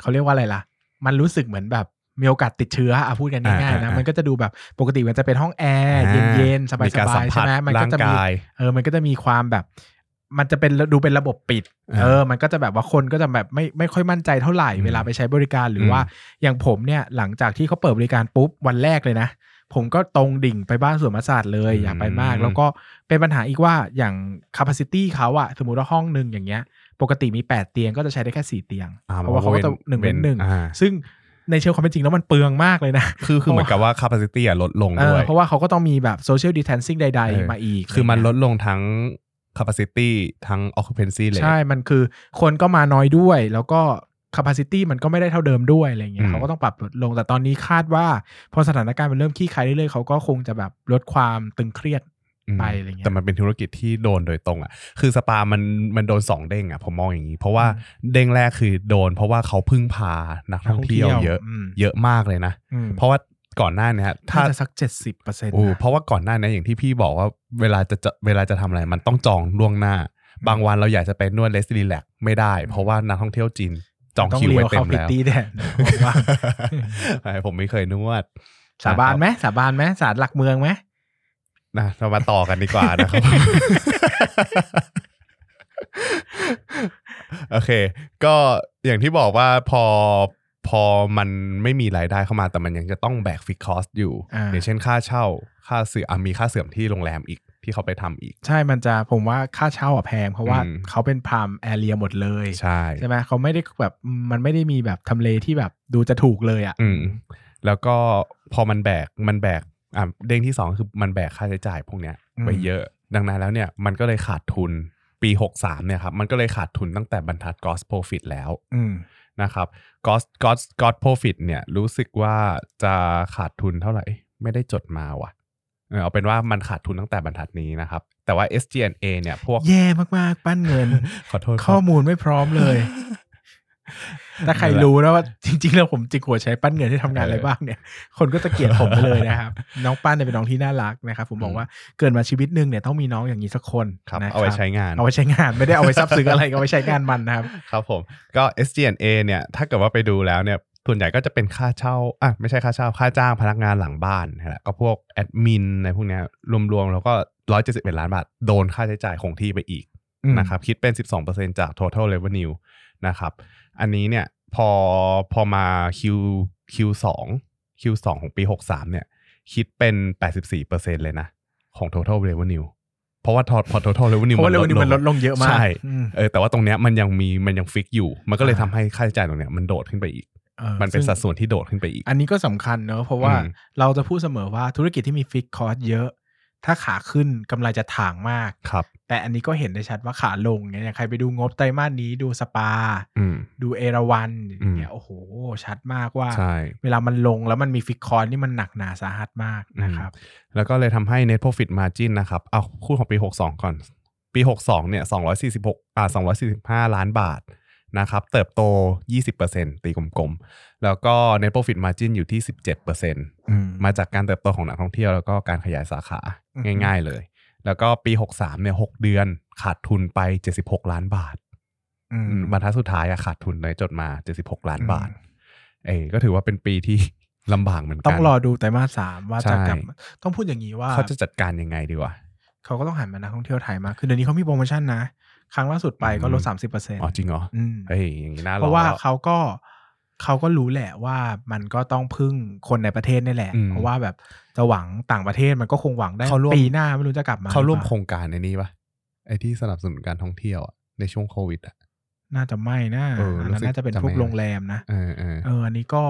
เขาเรียกว่าอะไรล่ะ มันรู้สึกเหมือนแบบมีโอกาสติดเชื้ออะพูดกันง่ายๆนะมันก็จะดูแบบปกติมันจะเป็นห้องแอร์อ่าเย็นๆสมีการบาสัยมๆผัใช่สไหมมันก็จะมีร่างกายเออมันก็จะมีความแบบ มันจะเป็นดูเป็นระบบปิดอ่าเออ มันก็จะแบบว่าคนก็จะแบบไม่ไม่ค่อยมั่นใจเท่าไหร่อืมเวลาไปใช้บริการหรืออมว่าอย่างผมเนี่ยหลังจากที่เขาเปิดบริการปุ๊บวันแรกเลยนะผมก็ตรงดิ่งไปบ้านสวนประสาทเลยอืมอยากไปมาก แล้วก็เป็นปัญหาอีกว่าอย่าง capacity เขาอะสมมุติว่าห้องหนึ่งอย่างเงี้ย ปกติมี 8 เตียงก็จะใช้ได้แค่ 4 เตียงอ่เพราะว่าเขาก็จะหนึ่งเป็นหนึ่งอ่าซึ่งในเชิงความเป็นจริงแล้วมันเปลืองมากเลยนะ คือคือเหมือนกับว่า capacity อะลดลงเอด้อวย เพราะว่าเขาก็ต้องมีแบบ social distancing ใดเออๆมาอีก คือมันละไรดเงี้ยลงทั้ง capacity ทั้ง occupancy เลย ใช่ มันคือคนก็มาน้อยด้วย แล้วก็ capacity มันก็ไม่ได้เท่าเดิมด้วยอะไรเงี้อืยมเขาก็ต้องปรับลดลง แต่ตอนนี้คาดว่า พอสถานการณ์มันเริ่มคลี่คลายเรื่อยๆเขาก็คงจะแบบลดความตึงเครียดอืม ไปอะไรเงี้ยแต่มันเป็นธุรกิจที่โดนโดยตรงอะ คือสปามันมันโดนสองเด้งอะผมมองอย่างนี้ เพราะว่าอืมเด้งแรกคือโดน เพราะว่าเขาพึ่งพานักท่องเที่ยวเยอะอืมเยอะมากเลยนะอืมเพราะว่าก่อนหน้าเนี้ยถ้าถ้าจะสักเจ็ดสิบเปอร์เซ็นต์โอ้เพราะว่าก่อนหน้านี้อย่างที่พี่บอกว่าเวลาจะจะเวลาจะทำอะไรมันต้องจองล่วงหน้า บางวันเราอยากจะไปนวดเลสรีแลกไม่ได้ เพราะว่านักท่องเที่ยวจีนจองต้องคิวเลี้ไว้ยวเต็เข้ามพิตแล้วตี้แทนว่าใช่ผมไม่เคยนวดสาบานไหมสาบานไหมศาลหลักเมืองไหม นะเรามาต่อกันดีกว่านะครับ โอเค ก็อย่างที่บอกว่าพอพอมันไม่มีรายได้เข้ามาแต่มันยังจะต้องแบก fix cost อยู่อ่าอย่างเช่นค่าเช่า ค่าเสื่อมอะมีค่าเสื่อมที่โรงแรมอีกที่เขาไปทำอีก ใช่มันจะผมว่าค่าเช่าอะแพง เพราะว่าอืมเขาเป็น prime area หมดเลยใช่ใช่ไหมเขาไม่ได้แบบมันไม่ได้มีแบบทำเลที่แบบดูจะถูกเลยอะ อืมแล้วก็พอมันแบกมันแบก อะเด้งที่สองคือมันแบกค่าใช้จ่ายพวกเนี้ยอืมไว้เยอะ ดังนั้นแล้วเนี่ยมันก็เลยขาดทุนปี 63เนี่ยครับมันก็เลยขาดทุนตั้งแต่บรรทัด gross profit แล้วอืมนะครับ gross gross gross profit เนี่ยรู้สึกว่าจะขาดทุนเท่าไหร่ ไม่ได้จดมาว่ะเออเอาเป็นว่ามันขาดทุนตั้งแต่บรรทัดนี้นะครับ แต่ว่า SG&A เนี่ยพวกแย่มากๆ ปั้นเงิน ขอโทษครับข้อมูลไม่พร้อมเลย ถ้าใครรู้นะว่าจริงๆแล้วผมจิกหัวใช้ปั้นเงินที่ทำงานอะไรบ้างเนี่ย คนก็จะเกลียดผมไปเลยนะครับ น้องปั้นเนี่ยเป็นน้องที่น่ารักนะครับผมบอกว่าเกิดมาชีวิตหนึ่งเนี่ยต้องมีน้องอย่างนี้สักคนครับนะเอาไว้ใช้งานเอาไว้ใช้งานไม่ได้เอาไว้ซับซึ้งอะไรก็เอาไว้ใช้งานมันนะครับครับผมก็ SG&A เนี่ยถ้าเกิดว่าไปดูแล้วเนี่ยส่วนใหญ่ก็จะเป็นค่าเช่าอะไม่ใช่ค่าเช่าค่าจ้างพนักงานหลังบ้านนะฮะก็พวกแอดมินในพวกเนี้ยรวมๆแล้วก็171ล้านบาท โดนค่าใช้จ่ายคงที่ไปอีกอืมนะครับคิดเป็น 12%จาก total revenue นะครับ อันนี้เนี่ยพอพอมา Q Q2 Q2 ของปี 63 เนี่ย คิดเป็น 84%เลยนะ ของ total revenue เพราะว่าพอพอ total revenue เพราะว่าเร็วนี้มันลดลงเยอะมาก ใช่อืมเออแต่ว่าตรงเนี้ยมันยังมีมันยังฟิกอยู่ มันก็เลยอ่าทำให้ค่าใช้จ่ายตรงเนี้ยมันโดดขึ้นไปอีกออมันเป็นซึ่งสัดส่วนที่โดดขึ้นไปอีก อันนี้ก็สำคัญเนอะเพราะว่าอืมเราจะพูดเสมอว่าธุรกิจที่มี fix cost เยอะ ถ้าขาขึ้นกำไรจะถ่างมากครับ แต่อันนี้ก็เห็นได้ชัดว่าขาลงเนี่ยอย่างใครไปดูงบไตรมาสนี้ดูสปาอืมดูเอราวัณอย่างเงี้ยอืมโอ้โห ชัดมากว่าใช่เวลามันลงแล้วมันมี fix cost นี่มันหนักหนาสาหัสมากนะครับ แล้วก็เลยทำให้ net profit margin นะครับ เอาคู่ของปี 62 ก่อน ปี 62 เนี่ย 246อ่า245 ล้านบาทนะครับเติบโต 20%ตีกลมๆ แล้วก็ net profit margin อยู่ที่ 17%อืมมาจากการเติบโตของนักท่องเที่ยวแล้วก็การขยายสาขาอือฮึง่าย ๆ เลย แล้วก็ปี 63เนี่ย6เดือนขาดทุนไป 76 ล้านบาทอืมบรรทัดสุดท้ายอะขาดทุนในจดมา 76 ล้านอืมบาท เอ้ยก็ถือว่าเป็นปีที่ลำบากเหมือนกัน ต้องรอดูไตรมาสสามว่าใช่จะกลับมาต้องพูดอย่างนี้ว่า เขาจะจัดการยังไงดีวะเขาก็ต้องหันมานักท่องเที่ยวไทยมากขึ้นเดี๋ยวนี้เขามีโปรโมชั่นนะ ครั้งล่าสุดไปก็ลดอืมสามสิบเปอร์เซ็นต์อ๋อจริงเหรออืมเฮ้ยอย่างนี้น่าเพราะว่าลองแล้วเขาก็ เขาก็รู้แหละว่ามันก็ต้องพึ่งคนในประเทศนี่แหละอืมเพราะว่าแบบจะหวังต่างประเทศมันก็คงหวังได้เขาร่วมปีหน้าไม่รู้จะกลับมาเขาร่วมหอโคปรล่งการในนี้ปะไอที่สนับสนุนการท่องเที่ยวอะในช่วงโควิดอะน่าจะไม่นะเอออันรู้นั้นสึกน่าจะเป็นจะพวกไม่โรงแรมนะเออเออเอออันนี้ก็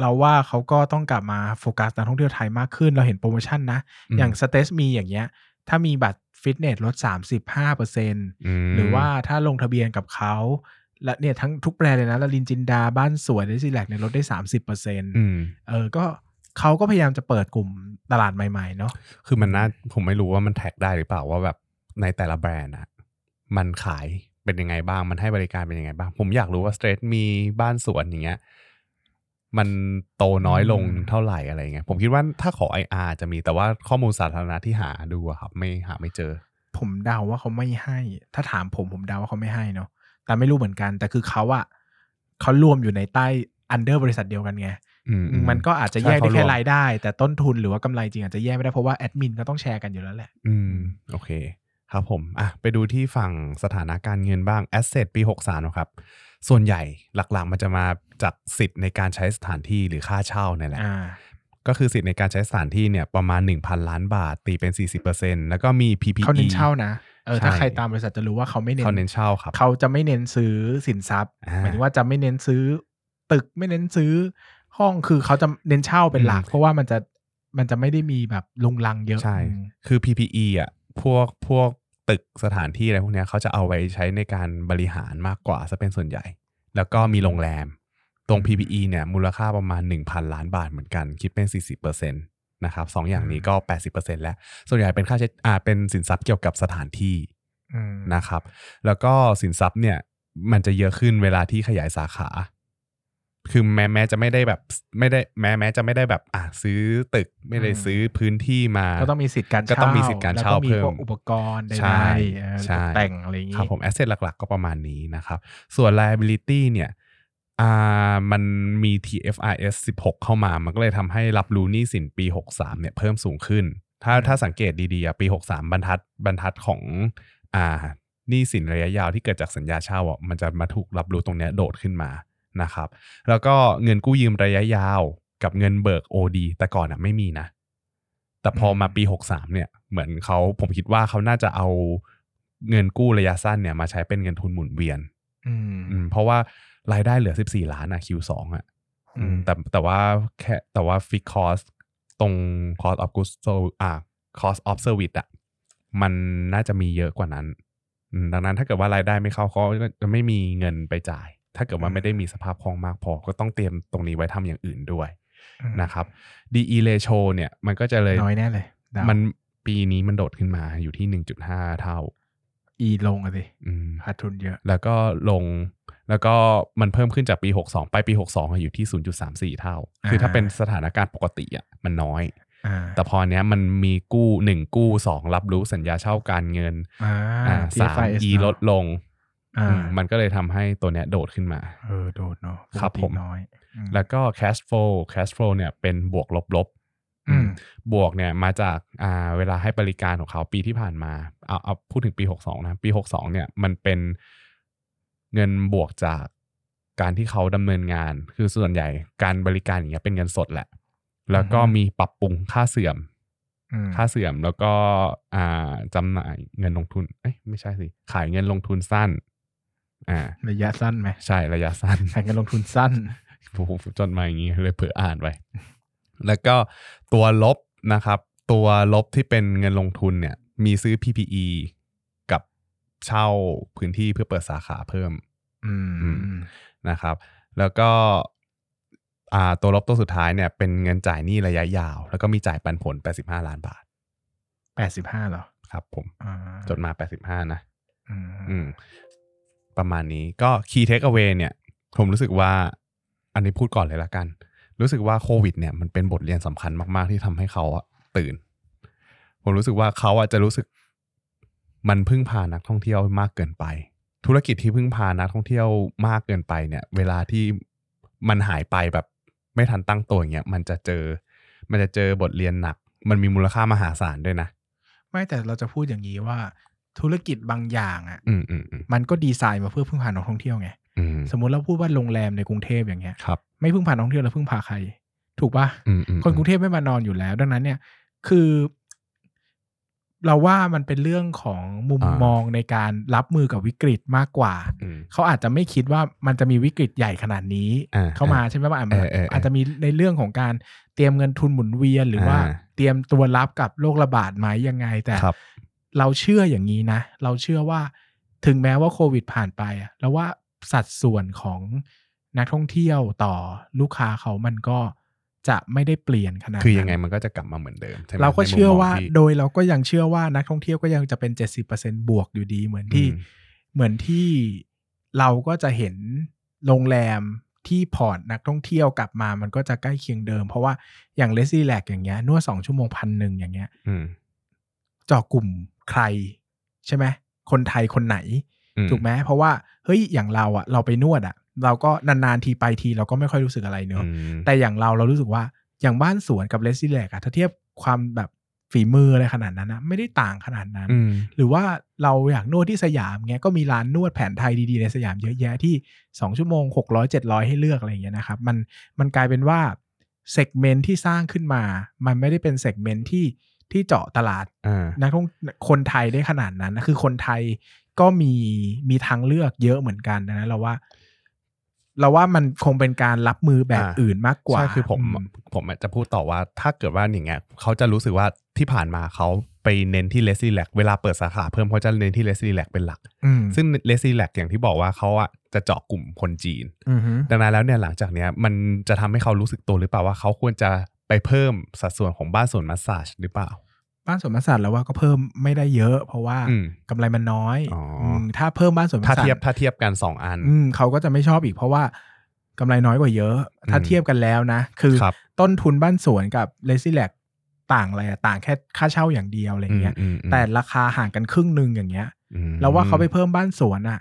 เราว่าเขาก็ต้องกลับมาโฟกัสการท่องเที่ยวไทยมากขึ้น เราเห็นโปรโมชั่นนะมอย่าง Stretch me อย่างเงี้ย ถ้ามีบัตรฟิตเนสลด 35เปอร์เซ็นมหรือว่าถ้าลงทะเบียนกับเขา และเนี่ยทั้งทุกแบรนด์เลยนะระรินจินดาบ้านสวน Let's Relax เนี่ยลดได้30เปอร์เซ็นอืมเออก็เขาก็พยายามจะเปิดกลุ่มตลาดใหม่ๆเนาะคือมันน่าผมไม่รู้ว่ามัน track ได้หรือเปล่าว่าแบบในแต่ละแบรนด์อะมันขายเป็นยังไงบ้างมันให้บริการเป็นยังไงบ้าง ผมอยากรู้ว่า Stretch me บ้านสวนอย่างเงี้ยมันโตน้อยลงเท่าไหร่อะไรเงี้ยผมคิดว่าถ้าขอ IR จะมีแต่ว่าข้อมูลสาธารณะที่หาดูอะครับ ไม่หาไม่เจอ ผมเดาว่าเขาไม่ให้ ถ้าถามผมผมเดาว่าเขาไม่ให้เนาะ แต่ไม่รู้เหมือนกัน แต่คือเขาอะเขารวมอยู่ในใต้ under บริษัทเดียวกันไงอืมอืมันก็อาจจะแยกใช่ได้เขารแค่วมรายได้ แต่ต้นทุนหรือว่ากำไรจริงอาจจะแยกไม่ได้เพราะว่าแอดมินก็ต้องแชร์กันอยู่แล้วแหละ อืมโอเค ครับผมอะไปดูที่ฝั่งสถานะการเงินบ้าง asset ปี 63นะครับ ส่วนใหญ่หลักๆ มันจะมาจากสิทธิ์ในการใช้สถานที่หรือค่าเช่าเนี่ยแหละอ่าก็คือสิทธิ์ในการใช้สถานที่เนี่ยประมาณ 1,000 ล้านบาทตีเป็น 40%แล้วก็มี PPE เขาเน้นเช่านะ เออถ้าใช่ใครตามบริษัทจะรู้ว่าเขาไม่เน้นเขาเน้นเช่าครับเขาจะไม่เน้นซื้อสินทรัพย์อ่าหมายถึงว่าจะไม่เน้นซื้อตึกไม่เน้นซื้อห้องคือเขาจะเน้นเช่าเป็นหลักอืมเพราะว่ามันจะมันจะไม่ได้มีแบบลุงลังเยอะใช่อืมคือ PPE อะพวกพวกตึกสถานที่อะไรพวกเนี้ยเขาจะเอาไว้ใช้ในการบริหารมากกว่าซะเป็นส่วนใหญ่ แล้วก็มีโรงแรม ตรง PPE เนี่ยมูลค่าประมาณ 1,000 ล้านบาทเหมือนกัน คิดเป็น 40% นะครับสองอย่างนี้ก็ 80%แล้ว ส่วนใหญ่เป็นค่าใช้อ่าเป็นสินทรัพย์เกี่ยวกับสถานที่อืมนะครับ แล้วก็สินทรัพย์เนี่ยมันจะเยอะขึ้นเวลาที่ขยายสาขา คือแม้แม้จะไม่ได้แบบไม่ได้แม้แม้จะไม่ได้แบบอะซื้อตึกไม่ได้ซื้อพื้นที่มา ก็ต้องมีสิทธิ์การก็เช่าต้องมีสิทธิ์การเช่าแล้วมีเพิ่มพวกอุปกรณ์ใดใช่ๆเออใช่ตกแต่งอะไรอย่างงี้ครับผมแอสเซทหลัก ๆ ก็ประมาณนี้นะครับ ส่วน liability เนี่ย อ่ามันมี TFRS 16 เข้ามา มันก็เลยทำให้รับรู้หนี้สินปี 63เนี่ยเพิ่มสูงขึ้น ถ้าถ้าสังเกตดีๆอะปี 63 บรรทัดบรรทัดของอ่าหนี้สินระยะยาวที่เกิดจากสัญญาเช่าอะมันจะมาถูกรับรู้ตรงเนี้ยโดดขึ้นมานะครับ แล้วก็เงินกู้ยืมระยะยาวกับเงินเบิก OD แต่ก่อนอะไม่มีนะ แต่พอมาปี 63เนี่ยเหมือนเขาผมคิดว่าเขาน่าจะเอาเงินกู้ระยะสั้นเนี่ยมาใช้เป็นเงินทุนหมุนเวียน อืมอืมเพราะว่า รายได้เหลือ 14 ล้านอะ Q2 อะอืมอืมแต่แต่ว่าแค่แต่ว่า fix cost ตรง cost of goods sold อ่า cost of service อะมันน่าจะมีเยอะกว่านั้นอืมดังนั้นถ้าเกิดว่ารายได้ไม่เข้าเขาก็จะไม่มีเงินไปจ่าย ถ้าเกิดว่าไม่ได้มีสภาพคล่องมากพอ ก็ต้องเตรียมตรงนี้ไว้ทำอย่างอื่นด้วยอืมนะครับ DE ratio เนี่ย มันก็จะเลยน้อยแน่เลยเดามันปีนี้มันโดดขึ้นมาอยู่ที่ 1.5 เท่า อีลงอะสิอืมขาดทุนเยอะ แล้วก็ลง แล้วก็มันเพิ่มขึ้นจากปี 62 ไปปี 62อะอยู่ที่ 0.34 เท่า คือถ้าอ่าเป็นสถานการณ์ปกติอะมันน้อยอ่าแต่พอเนี้ยมันมีกู้หนึ่งกู้สองรับรู้สัญญาเช่าการเงินอ่าอ่าสาม TFIS E เนอะลดลงอ่าอืมมันก็เลยทำให้ตัวเนี้ยโดดขึ้นมา เออ โดดเนาะครับปกติผมน้อยอืมแล้วก็ cash flow cash flow เนี่ยเป็นบวกลบล บอืมบวกเนี่ยมาจากอ่าเวลาให้บริการของเขาปีที่ผ่านมาเอาเอาพูดถึงปี 62 นะ ปี 62 เนี่ยมันเป็นเงินบวกจากการที่เขาดำเนินงาน คือส่วนใหญ่การบริการอย่างเงี้ยเป็นเงินสดแหละ แล้วก็อือฮึมีปรับปรุงค่าเสื่อมอืมค่าเสื่อมแล้วก็อ่าจำหน่ายเงินลงทุนเอ้ยไม่ใช่สิขายเงินลงทุนสั้น อ่า ระยะสั้นไหมใช่ระยะสั้นขายเงินลงทุนสั้นผมจดมาอย่างนี้เลยเผื่ออ่านไว้ แล้วก็ตัวลบนะครับ ตัวลบที่เป็นเงินลงทุนเนี่ยมีซื้อ PPE กับเช่าพื้นที่เพื่อเปิดสาขาเพิ่มอืมอืมนะครับ แล้วก็อ่าตัวลบตัวสุดท้ายเนี่ยเป็นเงินจ่ายหนี้ระยะยาว แล้วก็มีจ่ายปันผล 85 ล้านบาทแปดสิบห้าเหรอ ครับผมอ่าจดมา 85 นะอืมอืมประมาณนี้ก็ key take away เนี่ย ผมรู้สึกว่าอันนี้พูดก่อนเลยละกัน รู้สึกว่าโควิดเนี่ยมันเป็นบทเรียนสำคัญมากๆที่ทำให้เขาอะตื่น ผมรู้สึกว่าเขาอะจะรู้สึกมันพึ่งพานักท่องเที่ยวมากเกินไป ธุรกิจที่พึ่งพานักท่องเที่ยวมากเกินไปเนี่ย เวลาที่มันหายไปแบบไม่ทันตั้งตัวอย่างเงี้ยมันจะเจอ มันจะเจอบทเรียนหนัก มันมีมูลค่ามหาศาลด้วยนะ ไม่แต่เราจะพูดอย่างนี้ว่าธุรกิจบางอย่างอะอืมอืมอืมมันก็ดีไซน์มาเพื่อพึ่งพานักท่องเที่ยวไงอืม สมมุติเราพูดว่าโรงแรมในกรุงเทพอย่างเงี้ยครับไม่พึ่งพานักท่องเที่ยวแล้วพึ่งพาใคร ถูกปะอืมอืมคนกรุงเทพไม่มานอนอยู่แล้ว ดังนั้นเนี่ยคือ เราว่ามันเป็นเรื่องของมุมมองในการรับมือกับวิกฤตมากกว่าอืมเขาอาจจะไม่คิดว่ามันจะมีวิกฤตใหญ่ขนาดนี้อ่าเข้ามาใช่ไหมว่าอาจเออเออเออออาจจะมีในเรื่องของการเตรียมเงินทุนหมุนเวียน หรือว่าอ่าเตรียมตัวรับกับโรคระบาดไหมยังไง แต่ครับเราเชื่ออย่างนี้นะ เราเชื่อว่าถึงแม้ว่าโควิดผ่านไปอะแล้วว่า สัดส่วนของนักท่องเที่ยวต่อลูกค้าเขามันก็จะไม่ได้เปลี่ยนขนาดคือยังไงนั้นมันก็จะกลับมาเหมือนเดิมใช่ไหมเราก็ในมุมเชื่อมงว่าที่โดยเราก็ยังเชื่อว่านักท่องเที่ยวก็ยังจะเป็น 70%บวกอยู่ดีเหมือนที่อืมเหมือนที่เราก็จะเห็นโรงแรมที่พอร์ตนักท่องเที่ยวกลับมามันก็จะใกล้เคียงเดิม เพราะว่าอย่างเลซี่แลกอย่างเงี้ยนวดสองชั่วโมงพันหนึ่งอย่างเงี้ยอืมเจาะกลุ่มใครใช่ไหมคนไทยคนไหนอืม ถูกไหมเพราะว่าเฮ้ยอย่างเราอะเราไปนวดอะเราก็นานๆทีไปทีเราก็ไม่ค่อยรู้สึกอะไรเนอะอืมแต่อย่างเราเรารู้สึกว่าอย่างบ้านสวนกับ Let's Relax อะถ้าเทียบความแบบฝีมืออะไรขนาดนั้นนะไม่ได้ต่างขนาดนั้นอืมหรือว่าเราอยากนวดที่สยามเงี้ยก็มีร้านนวดแผนไทยดีๆในสยามเยอะแยะที่ 2 ชั่วโมง 600 700 ให้เลือกอะไรอย่างเงี้ยนะครับมันมันกลายเป็นว่า segment ที่สร้างขึ้นมา มันไม่ได้เป็น segment ที่ที่เจาะตลาดอ่านักท่องคนไทยได้ขนาดนั้นนะคือคนไทย ก็มีมีทางเลือกเยอะเหมือนกันนะเราว่า เราว่ามันคงเป็นการรับมือแบบอ่าอื่นมากกว่าใช่คือผมมผมจะพูดต่อว่าถ้าเกิดว่าอย่างเงี้ยเขาจะรู้สึกว่าที่ผ่านมาเขาไปเน้นที่เลสซี่แลกเวลาเปิดสาขาเพิ่มเขาจะเน้นที่เลสซี่แลกเป็นหลักอืมซึ่งเลสซี่แลกอย่างที่บอกว่าเขาอะจะเจาะกลุ่มคนจีนอือฮึดังนั้นแล้วเนี่ยหลังจากเนี้ยมันจะทำให้เขารู้สึกตัวหรือเปล่าว่าเขาควรจะไปเพิ่มสัดส่วนของบ้านส่วนมัสซาจหรือเปล่า บ้านสวนมัสสัตแล้วว่าก็เพิ่มไม่ได้เยอะ เพราะว่าอืมกำไรมันน้อยอ๋ออืมถ้าเพิ่มบ้านสวนมัถ้าสสัตเทียบถ้าเทียบกันสองอันอืมเขาก็จะไม่ชอบอีกเพราะว่ากำไรน้อยกว่าเยอะ ถ้าอืมเทียบกันแล้วนะ คือครับต้นทุนบ้านสวนกับ Let's Relax ต่างอะไรอะต่างแค่ค่าเช่าอย่างเดียวอะไรเงี้ยอืมอืมแต่ราคาห่างกันครึ่งหนึ่งอย่างเงี้ยอืมแล้วว่าเขาไปเพิ่มบ้านสวนอะ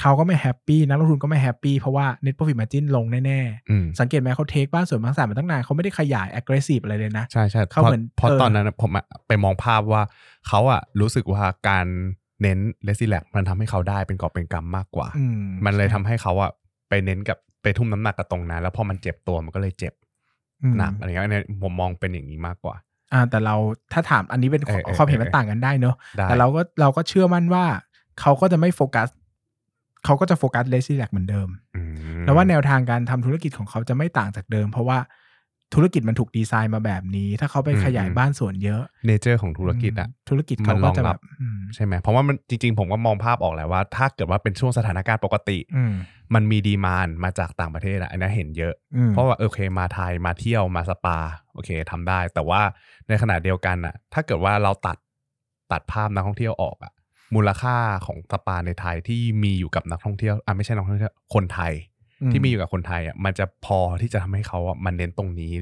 เขาก็ไม่ happy นักลงทุนก็ไม่ happy เพราะว่า net profit margin ลงแน่อืมๆสังเกตไหมเขา take บ้านสวนบางสามาตั้งนานเขาไม่ได้ขยาย aggressive อะไรเลยนะ ใช่ใช่เขาเพราะเหมือนเพราะเออตอนนั้นผมอะไปมองภาพว่าเขาอะรู้สึกว่าการเน้น Let's Relax มันทำให้เขาได้เป็นกอบเป็นกำมากกว่าอืมมันเลยทำใช่ให้เขาอะไปเน้นกับไปทุ่มน้ำหนักกับตรงนั้น แล้วพอมันเจ็บตัวมันก็เลยเจ็บอืมหนักอะไรเงี้ยอันนี้ผมมองเป็นอย่างนี้มากกว่าอ่าแต่เราถ้าถามอันนี้เป็นเออเออความเห็นมันเออต่างกันได้เนอะได้แต่เราก็เราก็เชื่อมั่นว่าเขาก็จะไม่โฟกัส เขาก็จะโฟกัส Let's Relax เหมือนเดิมอืมแล้วว่าแนวทางการทำธุรกิจของเขาจะไม่ต่างจากเดิม เพราะว่าธุรกิจมันถูกดีไซน์มาแบบนี้ ถ้าเขาไปขยายบ้านสวนเยอะ nature ของธุรกิจอะมธุรกิจเขาก็จะแบบอืมใช่ไหมเพราะว่ามันจริง ๆ ผมก็มองภาพออกแหละว่า ถ้าเกิดว่าเป็นช่วงสถานการณ์ปกติอืมมันมีดีมานมาจากต่างประเทศอะอันนี้เห็นเยอะอืมเพราะว่าโอเคมาไทยมาเที่ยวมาสปา โอเคทำได้ แต่ว่าในขณะเดียวกันอะถ้าเกิดว่าเราตัดตัดภาพนักท่องเที่ยวออกอะ มูลค่าของสปาในไทยที่มีอยู่กับนักท่องเที่ยวอะไม่ใช่นักท่องเที่ยวคนไทย ที่มีอยู่กับคนไทยอะมันจะพอที่จะทำให้เขาอะมันเน้นตรงนี้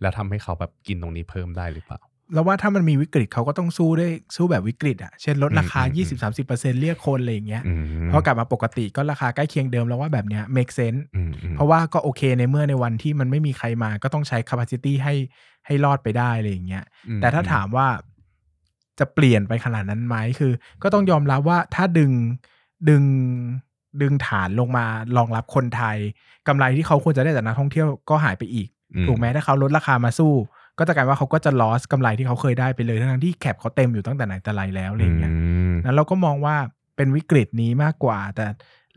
แล้วทำให้เขาแบบกินตรงนี้เพิ่มได้หรือเปล่าแล้วว่าถ้ามันมีวิกฤตเขาก็ต้องสู้ได้วยสู้แบบวิกฤตอะเช่นลดราคาอืมอืม20-30%เรียกคนอะไรอย่างเงี้ยอืมพอกลับมาปกติก็ราคาใกล้เคียงเดิมแล้วว่าแบบเนี้ย make sense อืมอืมเพราะว่าก็โอเคในเมื่อในวันที่มันไม่มีใครมาก็ต้องใช้ capacity ให้ให้รอดไปได้อะไรอย่างเงี้ยอืมแต่ถ้าถามว่า จะเปลี่ยนไปขนาดนั้นไหมคือ ก็ต้องยอมรับว่าถ้าดึงดึงดึงฐานลงมารองรับคนไทยกำไรที่เขาควรจะได้จากนักท่องเที่ยวก็หายไปอีกอืถูกไหมถ้าเขาลดราคามาสู้ ก็จะกลายว่าเขาก็จะ loss กำไรที่เขาเคยได้ไปเลยทั้งๆที่แคปเขาเต็มอยู่ตั้งแต่ไหนแต่ไรแล้วอะไรอย่างเงี้ยมนั้นเราก็มองว่าเป็นวิกฤตนี้มากกว่า แต่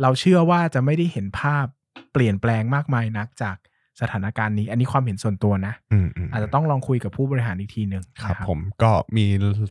เราเชื่อว่าจะไม่ได้เห็นภาพเปลี่ยนแปลงมากมายนักจาก สถานการณ์นี้ อันนี้ความเห็นส่วนตัวนะอืมอืมอาจจะต้องลองคุยกับผู้บริหารอีกทีหนึ่งครับนะผมก็มี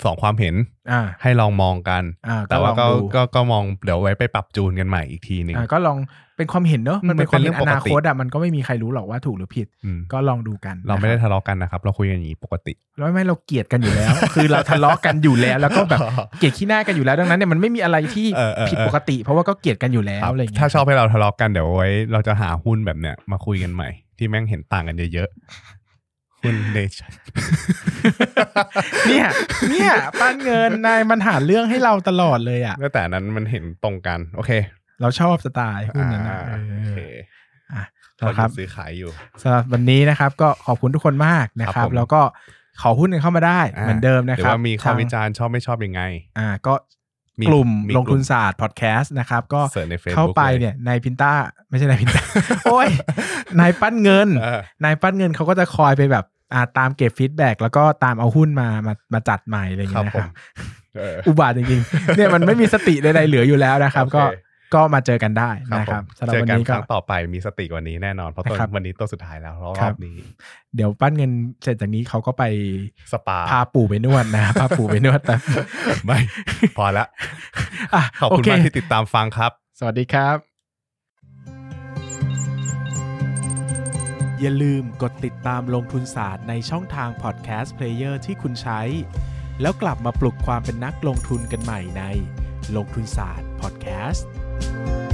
สองความเห็นอ่าให้ลองมองกันอ่าแต่ว่าก็ก็ลองดูก็ก็มองเดี๋ยวไว้ไปปรับจูนกันใหม่อีกทีหนึ่งอ่าก็ลองเป็นความเห็นเนอะอืมมันเป็นความเห็นมันเป็นเรื่องอนาคตอะมันก็ไม่มีใครรู้หรอกว่าถูกหรือผิดอืมก็ลองดูกัน เราไม่ได้นะครับทะเลาะกันนะครับ เราคุยกันอย่างนี้ปกติแล้วไม่เราเกลียดกันอยู่แล้ว คือเราทะเลาะกันอยู่แล้ว แล้วก็แบบเกลียดขี้หน้ากันอยู่แล้วดังนั้นเนี่ยมันไม่มีอะไรที่เออเออเออผิดปกติ เพราะว่าก็เกลียดกันอยู่แล้วครับอะไรอย่างเงี้ยถ้าชอบให้เราทะเลาะกันเดี๋ยวไว้ เราจะหาหุ้นแบบเนี้ยมาคุยกันใหม่ ที่แม่งเห็นต่างกันเยอะๆหุ้นเนชั่นเนี่ย เนี่ยป้านเงินนายมันหาเรื่องให้เราตลอดเลยอะแต่อันนั้นมันเห็นตรงกัน โอเค เราชอบสไตล์หุ้นนั้นนะอ่าเอโออเคอะเรานะครับซื้อขายอยู่สำหรับวันนี้นะครับ ก็ขอบคุณทุกคนมากนะคครัรับบผมแล้วก็ขอหุ้นกันเข้ามาได้อ่าเหมือนเดิมนะหรืคอรับว่ามีข้อทางวิจารณ์ชอบไม่ชอบยังไง อ่า ก็มี กลุ่มมีลงทุนกลุ่มศาสตร์พอดแคสต์นะครับ ก็เสิร์ชใน Facebook เข้าไปเลยเนี่ยนายพินต้าไม่ใช่นายพินต้าโอ้ยนายปั้นเงินเออนายปั้นเงินเขาก็จะคอยไปแบบอ่าตามเก็บฟีดแบ็กแล้วก็ตามเอาหุ้นมามามาจัดใหม่อะไรอย่างครัเงี้บยนะผครัมบเอออุบาทจริงๆเนี่ยมันไม่มีสติใดๆเหลืออยู่แล้วนะครับโอเคก็ ก็มาเจอกันได้นะครับผมสำหรับเจอวันกันนี้คก็รั้งต่อไปมีสติกว่านี้แน่นอนเพราะตอนนะครับวันนี้ตัวสุดท้ายแล้วรอครับบนี้ เดี๋ยวปั้นเงินเสร็จจากนี้เขาก็ไปสปาพาปู่ไปนวดนะพาปู่ไปนวดแต่ไม่พอละอะขอบคุณโเมากที่ติดตามฟังครับ สวัสดีครับ อย่าลืมกดติดตามลงทุนศาสตร์ในช่องทางพอดแคสต์เพลเยอร์ที่คุณใช้ แล้วกลับมาปลุกความเป็นนักลงทุนกันใหม่ในลงทุนศาสตร์พอดแคสต์ Música